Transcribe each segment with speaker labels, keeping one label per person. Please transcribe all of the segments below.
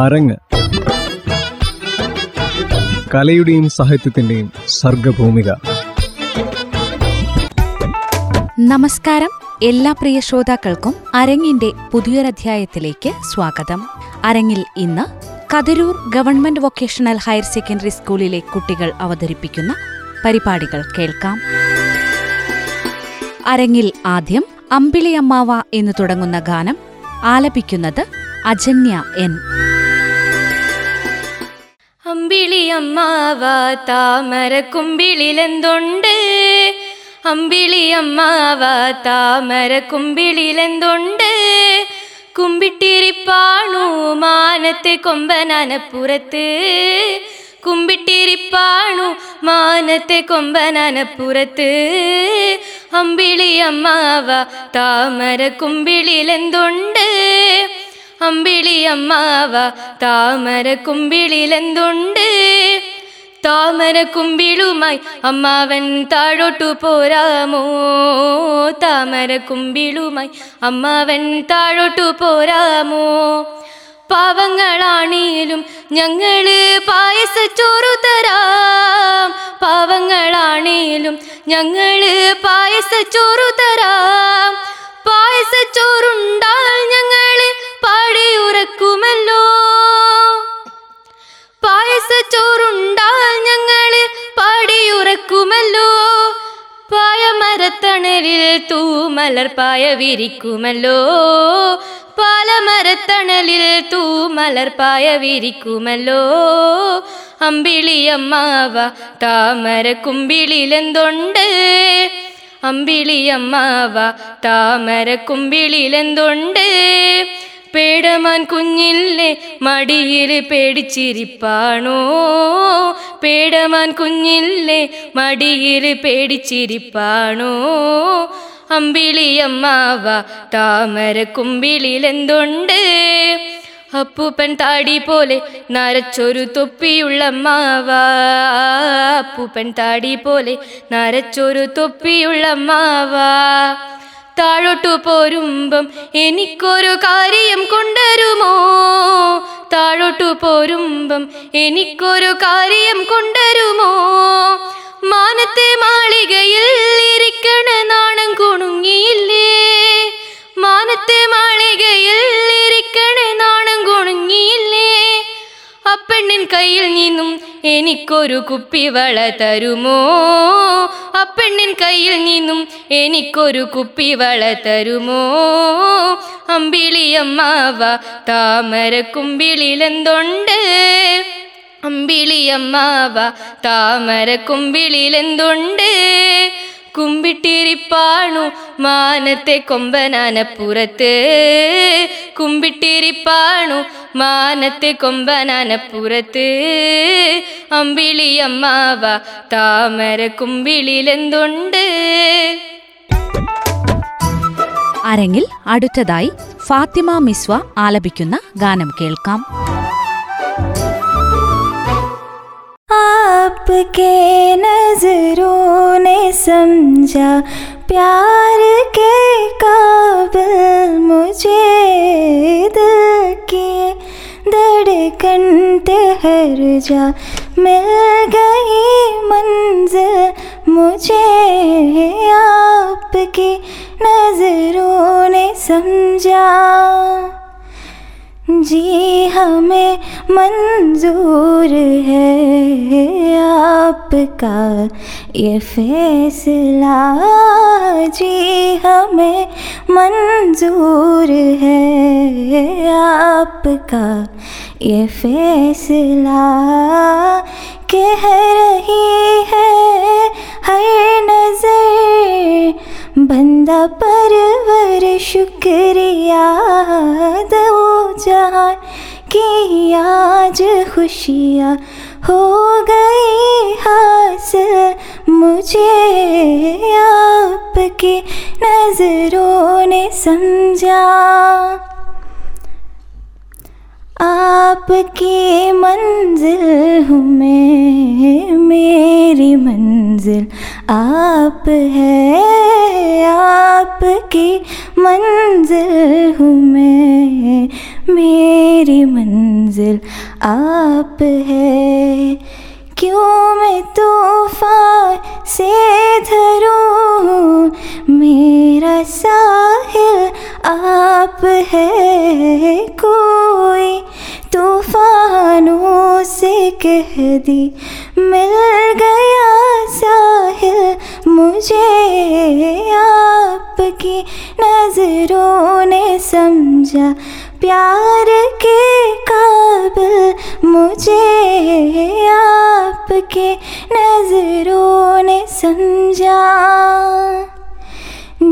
Speaker 1: അരങ്ങ്. കലയുടെയും സാഹിത്യത്തിന്റെയും സർഗഭൂമിക.
Speaker 2: നമസ്കാരം. എല്ലാ പ്രിയ ശ്രോതാക്കൾക്കും അരങ്ങിന്റെ പുതിയൊരധ്യായത്തിലേക്ക് സ്വാഗതം. അരങ്ങിൽ ഇന്ന് Kathirur government vocational higher secondary സ്കൂളിലെ കുട്ടികൾ അവതരിപ്പിക്കുന്ന പരിപാടികൾ കേൾക്കാം. അരങ്ങിൽ ആദ്യം അമ്പിളിയമ്മാവ എന്ന് തുടങ്ങുന്ന ഗാനം ആലപിക്കുന്നത് അജന്യ എൻ.
Speaker 3: അമ്പിളിയമ്മാവ താമര കുമ്പിളിലെന്തുണ്ട്? അമ്പിളിയമ്മാവ താമര കുമ്പിളിലെന്തുണ്ട്? കുമ്പിട്ടിരിപ്പാണു മാനത്തെ കൊമ്പനനപ്പുറത്ത് കുമ്പിട്ടിരിപ്പാണു മാനത്തെ കൊമ്പനനപ്പുറത്ത് അമ്പിളിയമ്മാവ താമര കുമ്പിളിലെന്തുണ്ട്? അമ്പിളിയമ്മാവ താമര കുമ്പിളിലെന്തുണ്ട് താമര കുമ്പിളുമായി അമ്മാവൻ താഴോട്ടു പോരാമോ? താമര കുമ്പിളുമായി അമ്മാവൻ താഴോട്ടു പോരാമോ? പാവങ്ങളാണേലും ഞങ്ങൾ പായസച്ചോറു തരാം. പാവങ്ങളാണേലും ഞങ്ങൾ പായസച്ചോറു തരാം. പായസച്ചോറുണ്ടാൽ ഞങ്ങൾ പാടിയുറക്കുമല്ലോ പായസച്ചോറുണ്ടാൽ ഞങ്ങളെ പാടിയുറക്കുമല്ലോ പായമരത്തണലിൽ തൂമലർ പായ വിരിക്കുമല്ലോ. പാലമരത്തണലിൽ തൂമലർ പായ വിരിക്കുമല്ലോ. അമ്പിളിയമ്മാവ താമര കുമ്പിളിലെന്തുണ്ട് അമ്പിളിയമ്മാവ താമര കുമ്പിളിലെന്തുണ്ട് പേടമാൻ കുഞ്ഞില്ലേ മടിയിൽ പേടിച്ചിരിപ്പാണോ? പേടമാൻ കുഞ്ഞില്ലേ മടിയിൽ പേടിച്ചിരിപ്പാണോ? അമ്പിളിയമ്മാവ താമര കുമ്പിളിലെന്തുണ്ട് അപ്പൂപ്പൻ താടി പോലെ നരച്ചൊരു തൊപ്പിയുള്ള അമ്മാവ. അപ്പൂപ്പൻ താടി പോലെ നരച്ചൊരു തൊപ്പിയുള്ളമ്മാവ താഴോട്ടു പോരുമ്പം എനിക്കൊരു കാര്യം കൊണ്ടരുമോ താഴോട്ടു പോരുമ്പം എനിക്കൊരു കാര്യം കൊണ്ടരുമോ മാനത്തെ മാളികയിൽ ഇരിക്കണ നാണം കുണുങ്ങിയില്ലേ? മാനത്തെ മാളികയിൽ ഇരിക്കണ നാണം കുണുങ്ങിയില്ലേ? അപ്പെണ്ണിൻ കയ്യിൽ നിന്നും എനിക്കൊരു കുപ്പി വള തരുമോ? അപ്പെണ്ണിൻ കയ്യിൽ നിന്നും എനിക്കൊരു കുപ്പി കുപ്പിവള തരുമോ അമ്പിളിയമ്മാവ താമര കുമ്പിളിലെന്തുണ്ട് അമ്പിളിയമ്മാവ താമര കുമ്പിളിലെന്തുണ്ട് കുമ്പിട്ടിരിപ്പാണു മാനത്തെ കൊമ്പനാനപ്പുറത്ത് കുമ്പിട്ടിരിപ്പാണു മാനത്തെ കൊമ്പനാനപ്പുറത്ത് അമ്പിളിയമ്മാവ താമര കുമ്പിളിലെന്തുണ്ട്?
Speaker 2: അരങ്ങിൽ അടുത്തതായി ഫാത്തിമ മിസ്വ ആലപിക്കുന്ന ഗാനം കേൾക്കാം.
Speaker 4: आपके नज़रों ने समझा, प्यार के काबिल मुझे दिल किए। धड़कन ठहर जा, मिल गई मंजिल मुझे आपकी नज़रों ने समझा। जी हमें मंजूर है आपका ये फैसला। जी हमें मंजूर है आपका ये फैसला। कह रही है, हर नज़र। बंदा परवर शुक्रिया दो जहान की आज खुशियाँ हो गई हासिल मुझे आपकी नज़रों ने समझा आपकी मंजिल हूँ मैं मेरी मंजिल। आप है आपकी मंजिल हूँ मैं मेरी मंजिल। आप है क्यों मैं तूफ़ान से धरूं? मेरा साहिल आप है कोई तूफानों से कह दी, मिल गया साहिल, मुझे आपकी नज़रों ने समझा, प्यार के काबिल मुझे आपके नज़रों ने समझा।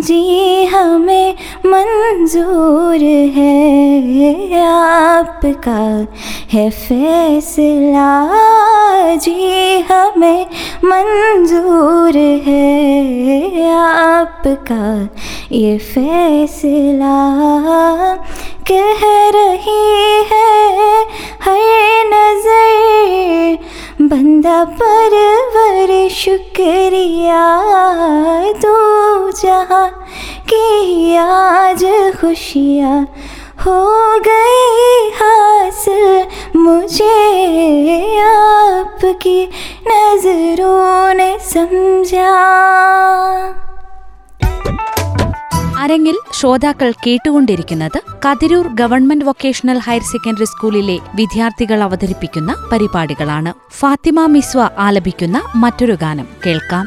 Speaker 4: जी हमें मंजूर है, आपका है फैसला। जी हमें मंजूर है, आपका ये फैसला। कह रही है हर नज़र बंदा परवर शुक्रिया दो जहाँ की आज खुशियाँ हो गई हासिल। मुझे आपकी नज़रों ने समझा।
Speaker 2: അരങ്ങിൽ ശ്രോതാക്കൾ കേട്ടുകൊണ്ടിരിക്കുന്നത് Kathirur government vocational higher secondary സ്കൂളിലെ വിദ്യാർത്ഥികൾ അവതരിപ്പിക്കുന്ന പരിപാടികളാണ്. ഫാത്തിമ മിസ്വ ആലപിക്കുന്ന മറ്റൊരു ഗാനം കേൾക്കാം.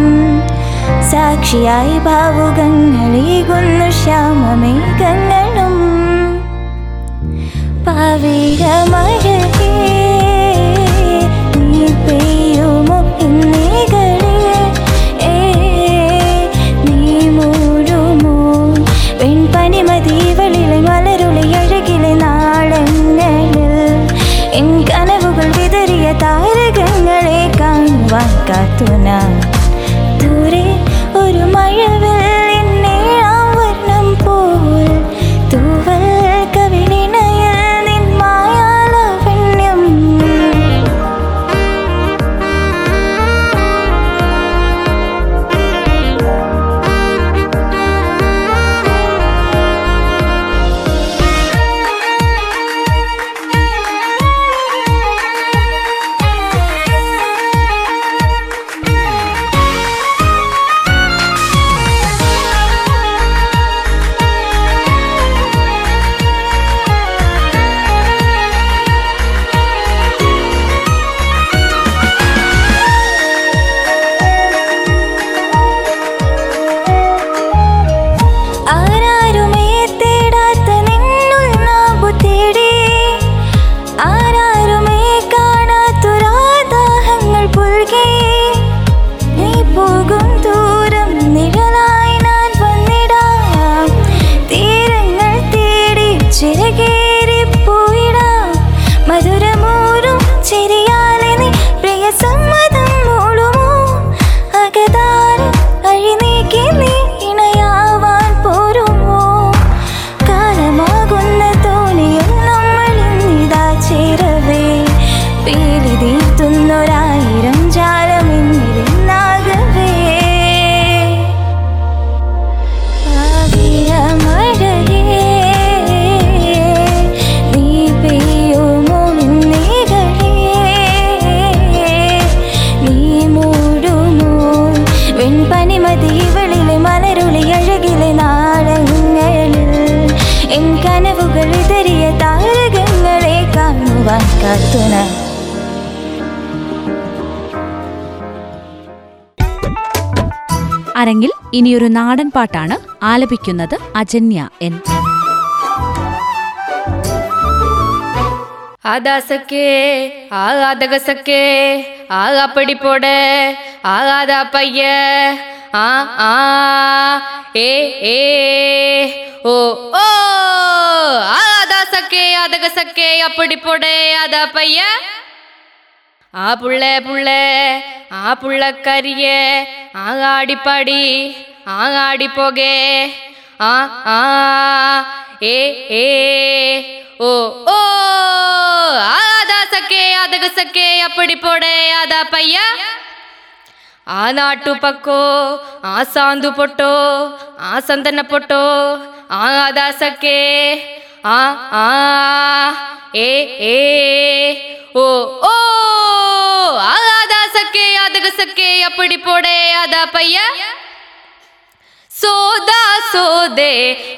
Speaker 4: സാക്ഷിയായി ഭാവുകങ്ങളീകുന്നു ശ്യാമമേഘങ്ങളും. പാവികമഴകേ നീ
Speaker 2: ഇനിയൊരു നാടൻ പാട്ടാണ് ആലപിക്കുന്നത് അജന്യ എൻ
Speaker 3: ஆதாசக்கே ஆகாதகசக்கே ஆகாப்படி போட ஆகாதா பைய ஆ ஆ ஏ ஏ ஓ ஓ ஆகாதாசக்கே ஆதகசக்கே அப்படி போட ஆதா பைய ആ പുള്ള പുള്ള ആ ஆகாடி படி ஆகாடி போகே ஆ ஆ ஏ ஏ ஓ ஓ ஆதா சக்கே அதகு சக்கே அப்படி போடே ஆதா பையா ಆ ನಾಟು ಪಕ್ಕೋ ಆ ಸಾಂದು ಪೊಟ್ಟೋ ಆ ಸಂದನ ಪೊಟ್ಟೋ ಆ ದಾಸಕ್ಕೆ ಆ ಆ ಏ ಏ ಓ ಓ ಆ ದಾಸಕ್ಕೆ ಅದಗಸಕ್ಕೆ ಅಪ್ಪಡಿ ಪೋಡೆ ಆದ ಪಯ್ಯ ಸೋದಾ ಸೋದೆ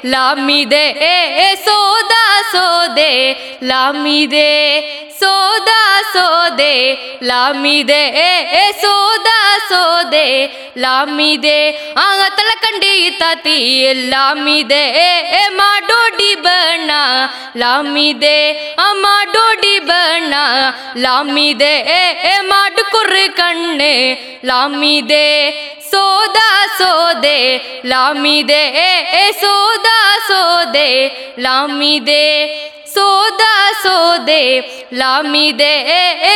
Speaker 3: ಲಾಮಿದೆ ಏ ಏ ಸೋದಾ ಸೋದೆ ಲಾಮಿದೆ ಸೋದಾ ಸೋದೆ ಲಾಮಿದೆ ಏ ಏ ಸೋದಾ ಸೋದೆ ಲಾಮಿದೆ ಆಗ ತಳಕಂಡಿ ತಾತಿ ಲಾಮಿದೆ ಏ ಏ ಮಾಡೋಡಿ ಬಣ್ಣ ಲಾಮಿದೆ ಆ ಮಾಡೋಡಿ ಬಣ್ಣ ಲಾಮಿದೆ ಏ ಏ ಮಾಡು ಕುರ್ರಿ ಕಣ್ಣೆ ಲಾಮಿದೆ ಸೋದಾ ಸೋದೆ ಲಾಮಿದೆ ಏ ಏ ಸೋದಾ ಸೋದೆ ಲಾಮಿದೆ ಸೋದಾ ಸೋದೆ, ಲಾಮಿದೆ,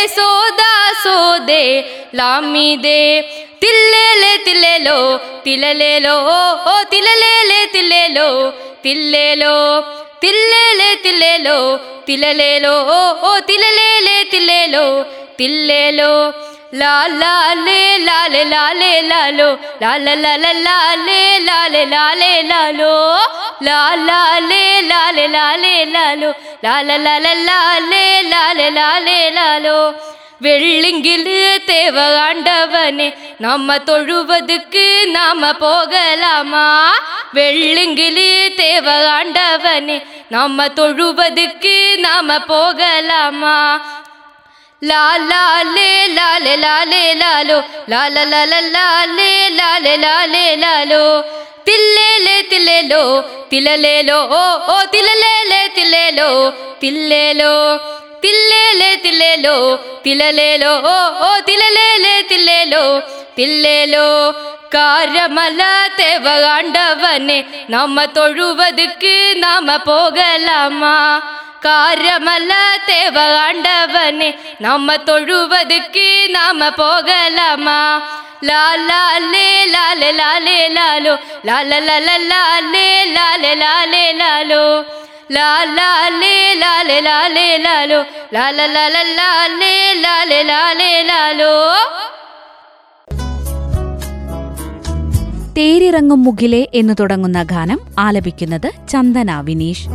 Speaker 3: ಸೋದ ಸೋದಾ, ಲಾಮಿದೆ. ತಿಲ್ಲೆಲೆ ತಿಲ್ಲೆಲೋ, ತಿಲಲೇಲೋ, ತಿಲಲೇಲೆ ತಿಲ್ಲೇಲೋ ತಿಲ್ಲೇಲೋ. ತಿಲ್ಲೇಲೆ ತಿಲ್ಲೇಲೋ, ತಿಲಲೇಲೋ, ತಿಲಲೇಲೆ ತಿಲ್ಲೇಲೋ ತಿಲ್ಲೇಲೋ. லாலே லாலே லாலே லாலோ லால லால லாலே லாலே லாலே லாலோ லாலே லாலே லாலே லாலோ லால லால லாலே லாலே லாலே லாலோ வெள்ளிங்கிலு தேவ ஆண்டவனே நம்ம தொழுவதுக்கு நாம போகலாமா வெள்ளிங்கிலு தேவ ஆண்டவனே நம்ம தொழுவதுக்கு நாம போகலாமா ಲಾ ಲೇ ಲಾಲೆ ಲಾಲೆ ಲಾಲೋ ಲಾಲ ಲಾಲ ಲಾಲೆ ಲಾಲೆ ಲಾಲೆ ಲಾಲೋ ತಿಲ್ಲೇಲೆ ತಿಲ್ಲೇಲೋ ತಿಲಲೇಲೋ ಓ ಓ ತಿಲಲೇಲೆ ತಿಲ್ಲೇಲೋ ತಿಲ್ಲೇಲೋ ತಿಲ್ಲೇಲೆ ತಿಲ್ಲೇಲೋ ತಿಲಲೇಲೋ ಓ ಓ ತಿಲಲೇಲೆ ತಿಲ್ಲೇಲೋ ತಿಲ್ಲೇಲೋ காரமலாத்தேவ ஆண்டவனே நாம தொழுவதுக்கு நாம போகலாமா തേവകാണ്ടവനെ നമ്മ തൊഴുവതുക്ക് നമ്മ പോകലമാ നാമ പോകലാമാ ലാ ലാ ലേ ലാലേ ലാലേ ലാലോ ലാല ലാല ലാലേ ലാലേ ലാലേ ലാലോ ലാ ലാ ലാലേ ലാലേ ലാലോ ലാല ലാല ലാലേ ലാലേ
Speaker 2: തേരിറങ്ങും മുകിലെ എന്ന് തുടങ്ങുന്ന ഗാനം ആലപിക്കുന്നത് ചന്ദന വിനീഷ്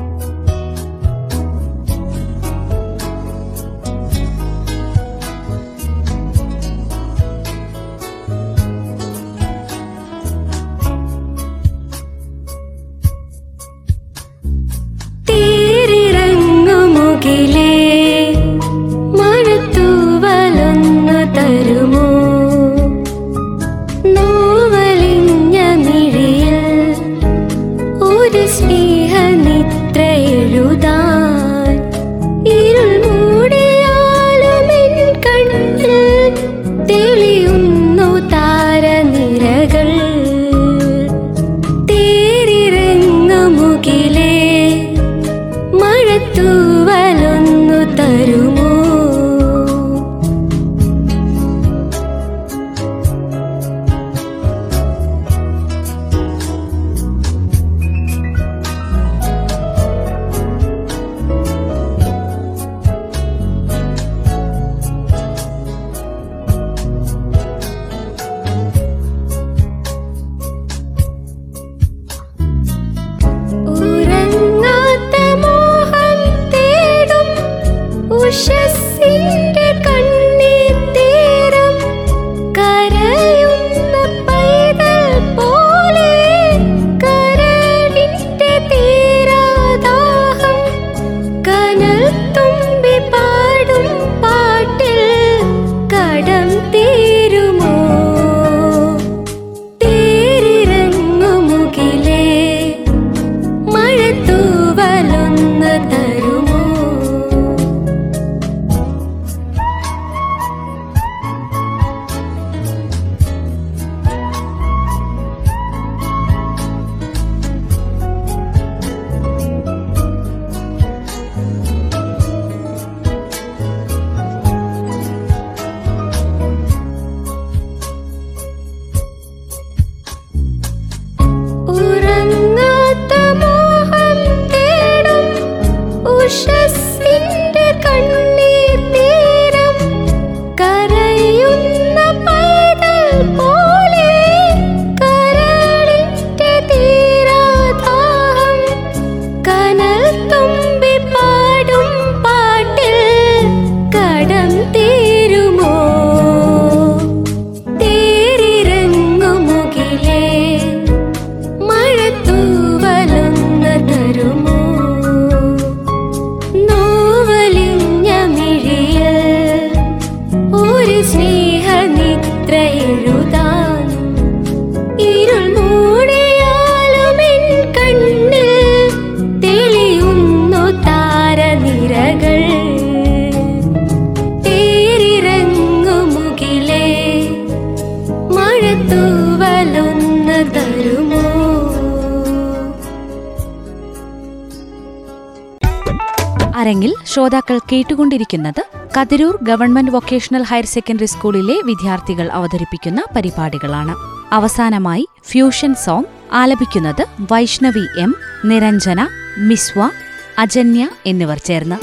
Speaker 2: ശ്രോതാക്കൾ കേട്ടുകൊണ്ടിരിക്കുന്നത് Kathiroor government vocational higher secondary സ്കൂളിലെ വിദ്യാർത്ഥികൾ അവതരിപ്പിക്കുന്ന പരിപാടികളാണ്. അവസാനമായി ഫ്യൂഷൻ സോങ് ആലപിക്കുന്നത് വൈഷ്ണവി എം നിരഞ്ജന മിസ്വ അജന്യ എന്നിവർ ചേർന്ന്.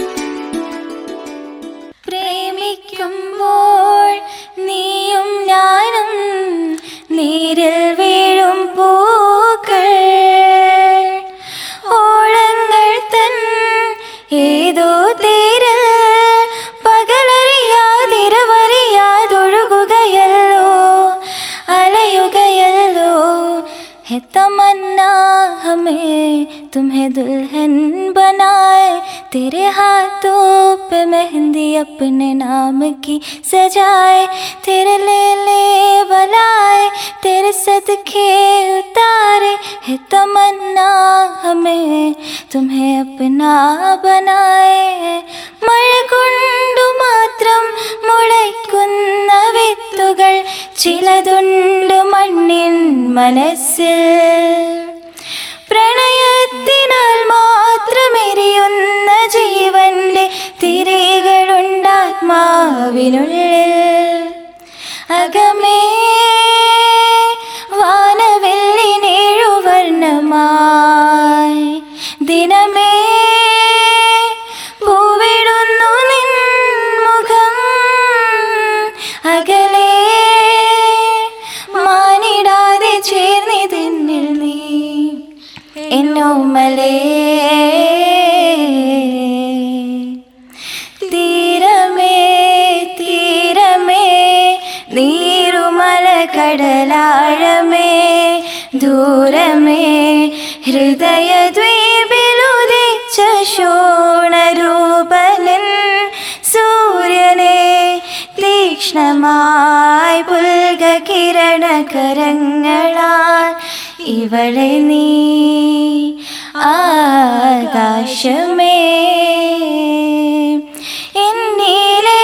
Speaker 4: പ്രേമിക്കുമ്പോൾ നീയും ഞാനും तुम्हें दुल्हन बनाए तेरे हाथों पे मेहंदी अपने नाम की सजाए तेरे ले ले बलाए तेरे सदके उतारे है तमन्ना हमें तुम्हें अपना बनाए മഴ കൊണ്ടു മാത്രം മുളയ്ക്കുന്ന വിത്തുകൾ ചിലതുണ്ട് മണ്ണിൻ മനസ്സിൽ തിരികളുണ്ടാത്മാവിനുള്ളിൽ അകമേ വാനവെള്ളിനേഴുവർണമായി ദിനമേ പൂവിടുന്നു നിൻ മുഖം അകലെ. മാനിടാതെ ചേർന്നിതെന്നിൽ നീ. എന്നോമലേ കടലാഴമേ ദൂരമേ ഹൃദയദ്വീപിലുദിച്ച സൂര്യനെ തീക്ഷ്ണമായി പുൽകിരണകരങ്ങളാൽ ഇവളെ നീ ആകാശമേ. എന്നീലയിൽ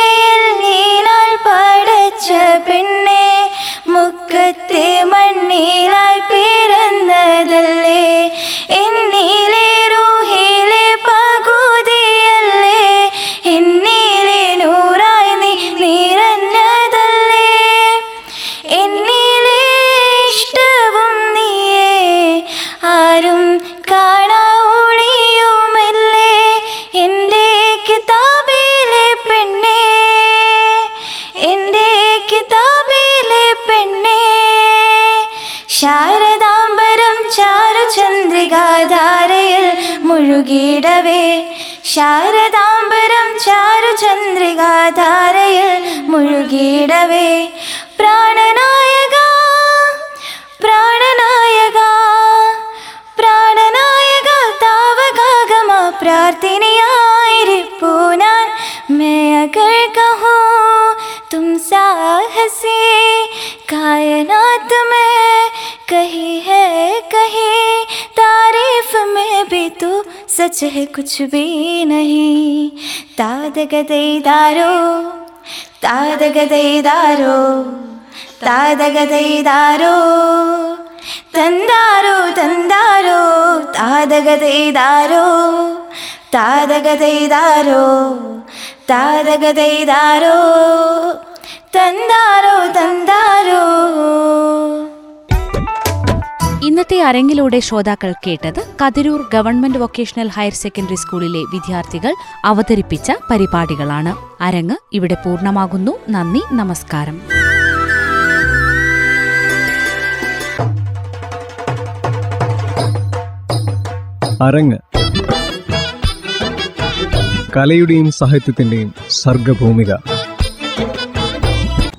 Speaker 4: ശാരദാംബരം ചാരു ചന്ദ്രികാധാരയിൽ മുഴുകിടവേ പ്രാണനായക പ്രാണനായക പ്രാണനായക താവകാഗമ പ്രാർത്ഥിനിയായിരിപ്പൂ ഞാൻ मैं अगर कहूँ तुम साहसी कायनात में कहीं है कहीं तारीफ में भी तू सच है कुछ भी नहीं ताद गदैदारो ताद गदैदारो ताद गदैदारो ತಂದಾರೋ ತಂದಾರೋ ತಾದಗದೈದಾರೋ ತಾದಗದೈದಾರೋ ತಾದಗದೈದಾರೋ ತಂದಾರೋ ತಂದಾರೋ
Speaker 2: ഇന്നത്തെ അരങ്ങിലൂടെ ശ്രോതാക്കൾ കേട്ടത് Kathirur government vocational higher secondary സ്കൂളിലെ വിദ്യാർത്ഥികൾ അവതരിപ്പിച്ച പരിപാടികളാണ്. അരങ്ങ് ഇവിടെ പൂർണമാകുന്നു. നന്ദി നമസ്കാരം.
Speaker 1: അരങ്ങ്. കലയുടെയും സാഹിത്യത്തിന്റെയും സർഗഭൂമിക.